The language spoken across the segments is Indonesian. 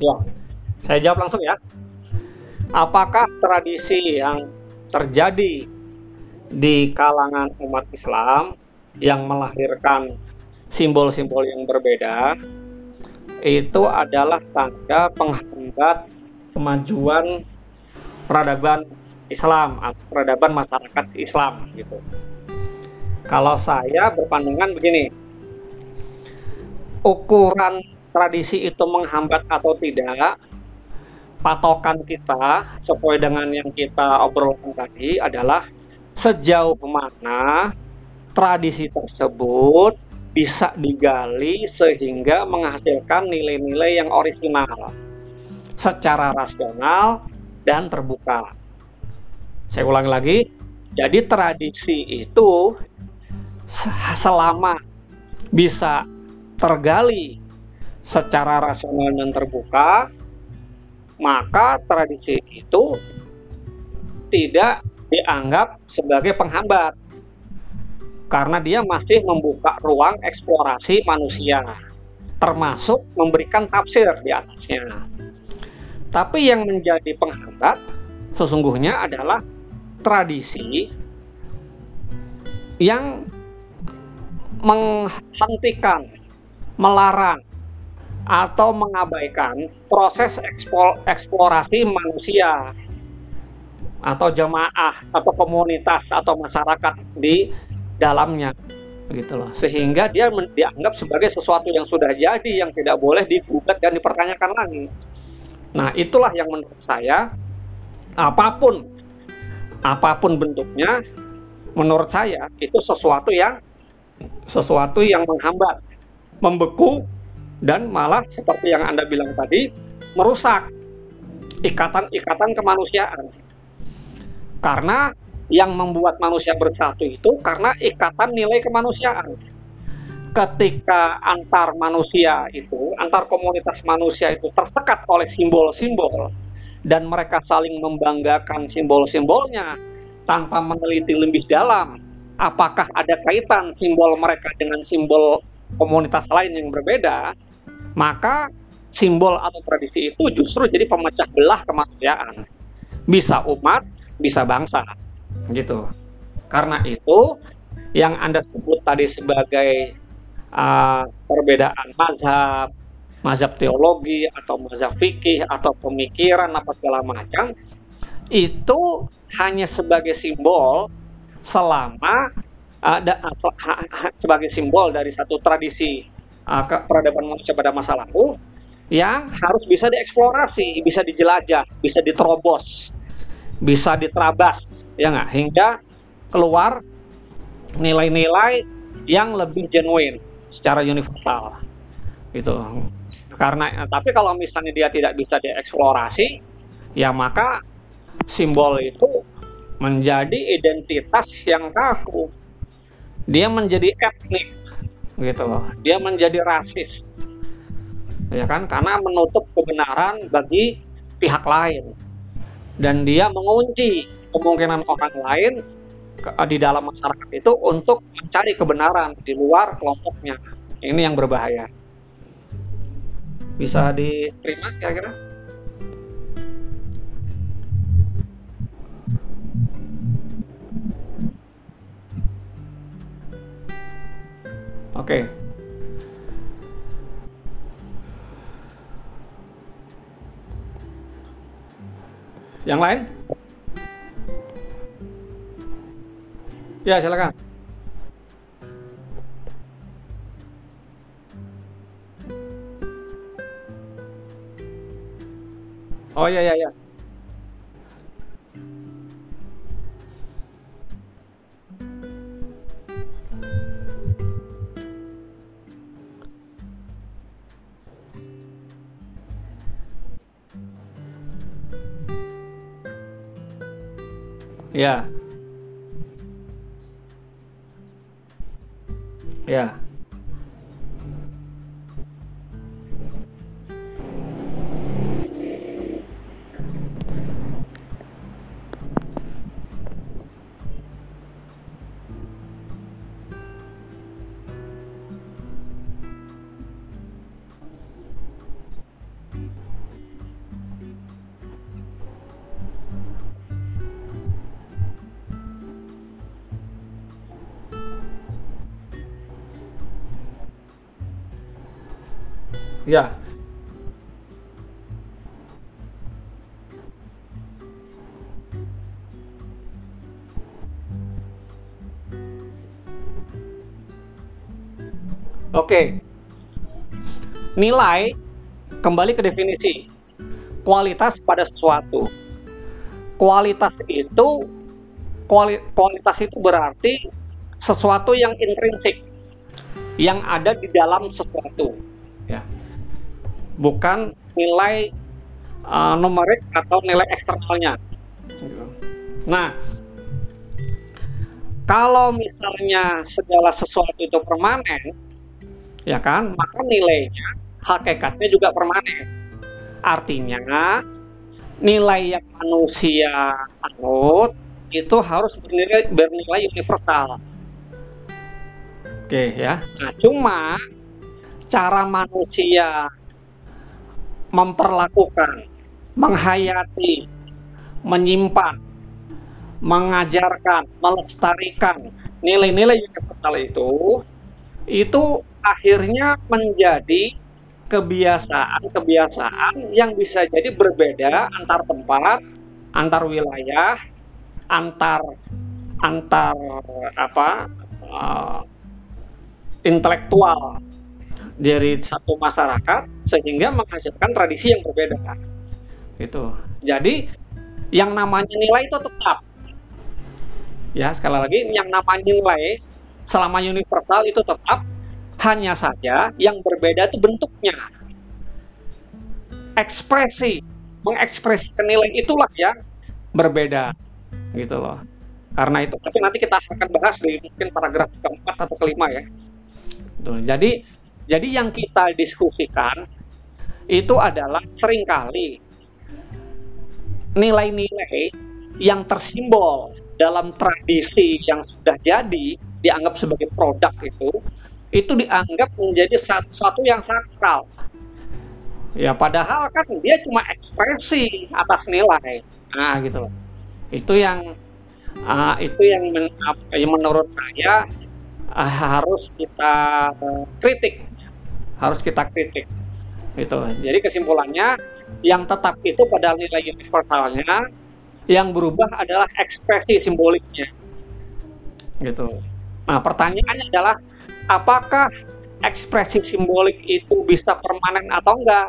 Ya, saya jawab langsung ya. Apakah tradisi yang terjadi di kalangan umat Islam yang melahirkan simbol-simbol yang berbeda itu adalah tanda penghambat kemajuan peradaban Islam atau peradaban masyarakat Islam gitu. Kalau saya berpandangan begini, ukuran tradisi itu menghambat atau tidak, patokan kita sesuai dengan yang kita obrolkan tadi adalah sejauh mana tradisi tersebut bisa digali sehingga menghasilkan nilai-nilai yang orisinal secara rasional dan terbuka. Saya ulangi lagi, jadi tradisi itu selama bisa tergali secara rasional dan terbuka, maka tradisi itu tidak dianggap sebagai penghambat karena dia masih membuka ruang eksplorasi manusia, termasuk memberikan tafsir di atasnya. Tapi yang menjadi penghambat sesungguhnya adalah tradisi yang menghentikan, melarang, atau mengabaikan proses eksplorasi manusia atau jemaah atau komunitas atau masyarakat di dalamnya gitu loh. Sehingga dia dianggap sebagai sesuatu yang sudah jadi yang tidak boleh digugat dan dipertanyakan lagi. Nah itulah yang menurut saya apa pun apa pun bentuknya menurut saya itu sesuatu yang sesuatu yang menghambat membeku dan malah seperti yang anda bilang tadi merusak ikatan-ikatan kemanusiaan karena yang membuat manusia bersatu itu karena ikatan nilai kemanusiaan. Ketika antar manusia itu, antar komunitas manusia itu tersekat oleh simbol-simbol dan mereka saling membanggakan simbol-simbolnya tanpa meneliti lebih dalam apakah ada kaitan simbol mereka dengan simbol komunitas lain yang berbeda, maka simbol atau tradisi itu justru jadi pemecah belah kemanusiaan. Bisa umat, bisa bangsa gitu. Karena itu yang Anda sebut tadi sebagai uh, perbedaan mazhab, mazhab teologi atau mazhab fikih atau pemikiran apa segala macam itu hanya sebagai simbol selama ada uh, sebagai simbol dari satu tradisi uh, peradaban manusia pada masa lalu yang harus bisa dieksplorasi, bisa dijelajah, bisa diterobos bisa diterabas ya nggak? Hingga keluar nilai-nilai yang lebih genuine secara universal. Gitu. Karena tapi kalau misalnya dia tidak bisa dieksplorasi ya maka simbol itu menjadi identitas yang kaku. Dia menjadi etnik gitu loh dia menjadi rasis ya kan karena menutup kebenaran bagi pihak lain dan dia mengunci kemungkinan orang lain di dalam masyarakat itu untuk mencari kebenaran di luar kelompoknya. Ini yang berbahaya. Bisa diterima kira-kira? Oke. Yang lain? Ya, silakan. Oh ya ya ya. Ya. Ya. Ya. Oke. Nilai kembali ke definisi. Kualitas pada sesuatu. Kualitas itu kualitas itu berarti sesuatu yang intrinsik yang ada di dalam sesuatu ya bukan nilai uh, numerik atau nilai eksternalnya nah kalau misalnya segala sesuatu itu permanen ya kan maka nilainya hakikatnya juga permanen artinya nilai yang manusia anut itu harus bernilai, bernilai universal. Oke ya. Nah, cuma cara manusia memperlakukan, menghayati, menyimpan, mengajarkan, melestarikan nilai-nilai universal itu itu akhirnya menjadi kebiasaan-kebiasaan yang bisa jadi berbeda antar tempat, antar wilayah, antar antar apa uh, intelektual dari satu masyarakat sehingga menghasilkan tradisi yang berbeda. Itu jadi yang namanya nilai itu tetap. Ya sekali lagi yang namanya nilai selama universal itu tetap hanya saja yang berbeda itu bentuknya. Ekspresi mengekspresikan nilai itulah yang berbeda. Gitu loh. Karena itu tapi nanti kita akan bahas di mungkin paragraf keempat atau kelima ya. Tuh, jadi jadi yang kita diskusikan itu adalah sering kali nilai-nilai yang tersimbol dalam tradisi yang sudah jadi dianggap sebagai produk itu itu dianggap menjadi satu yang sakral. Ya padahal kan dia cuma ekspresi atas nilai. Nah gitu loh. Itu yang uh, itu yang, men, yang menurut saya uh, harus kita uh, kritik harus kita kritik. Itu jadi kesimpulannya yang tetap itu pada nilai universalnya yang berubah adalah ekspresi simboliknya. Gitu. Nah pertanyaannya adalah apakah ekspresi simbolik itu bisa permanen atau enggak?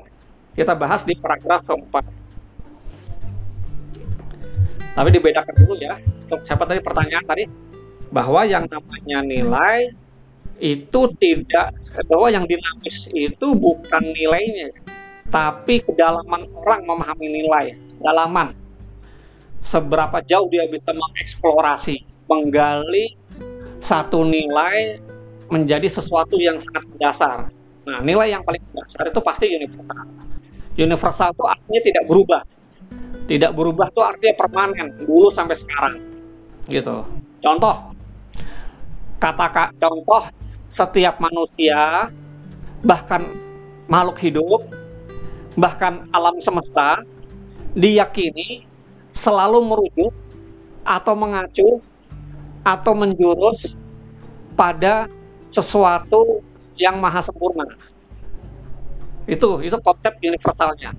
Kita bahas di paragraf keempat. Tapi dibedakan dulu ya. Siapa tadi pertanyaan tadi? Bahwa yang namanya nilai itu tidak bahwa yang dinamis itu bukan nilainya, tapi kedalaman orang memahami nilai, kedalaman. Seberapa jauh dia bisa mengeksplorasi, menggali satu nilai menjadi sesuatu yang sangat dasar. Nah, nilai yang paling dasar itu pasti universal. Universal itu artinya tidak berubah, tidak berubah tuh artinya permanen dulu sampai sekarang gitu contoh kata kak contoh setiap manusia bahkan makhluk hidup bahkan alam semesta diyakini selalu merujuk atau mengacu atau menjurus pada sesuatu yang maha sempurna. Itu itu konsep universalnya.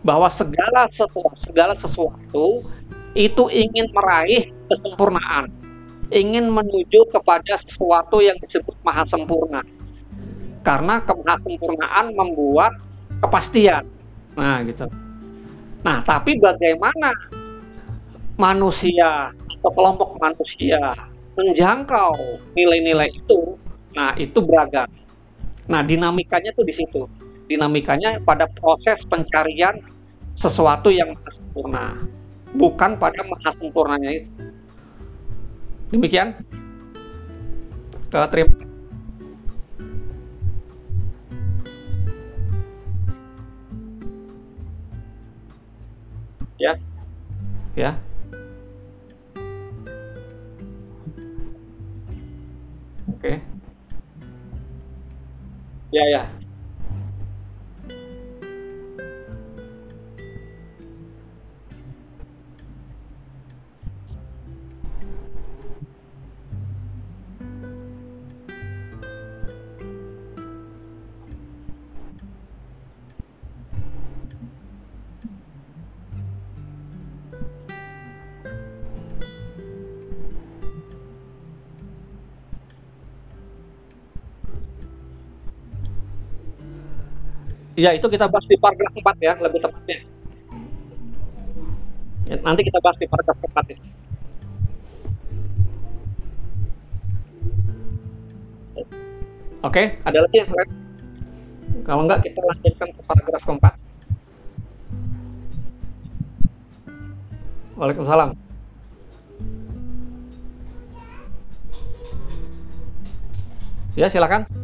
Bahwa segala sesuatu, segala sesuatu itu ingin meraih kesempurnaan, ingin menuju kepada sesuatu yang disebut maha sempurna. Karena kemahasempurnaan membuat kepastian. Nah, gitu. Nah, tapi bagaimana manusia atau kelompok manusia menjangkau nilai-nilai itu? Nah, itu beragam. Nah, dinamikanya tuh di situ dinamikanya pada proses pencarian sesuatu yang sempurna, bukan pada maha sempurnanya itu. Demikian. Terima. Ya. Ya. Oke. Ya ya Ya, itu kita bahas di paragraf 4 ya, lebih tepatnya. Ya, nanti kita bahas di paragraf 4 ya. Oke, ada lagi yang lain? Kalau enggak, kita lanjutkan ke paragraf keempat. Waalaikumsalam. Ya, silakan.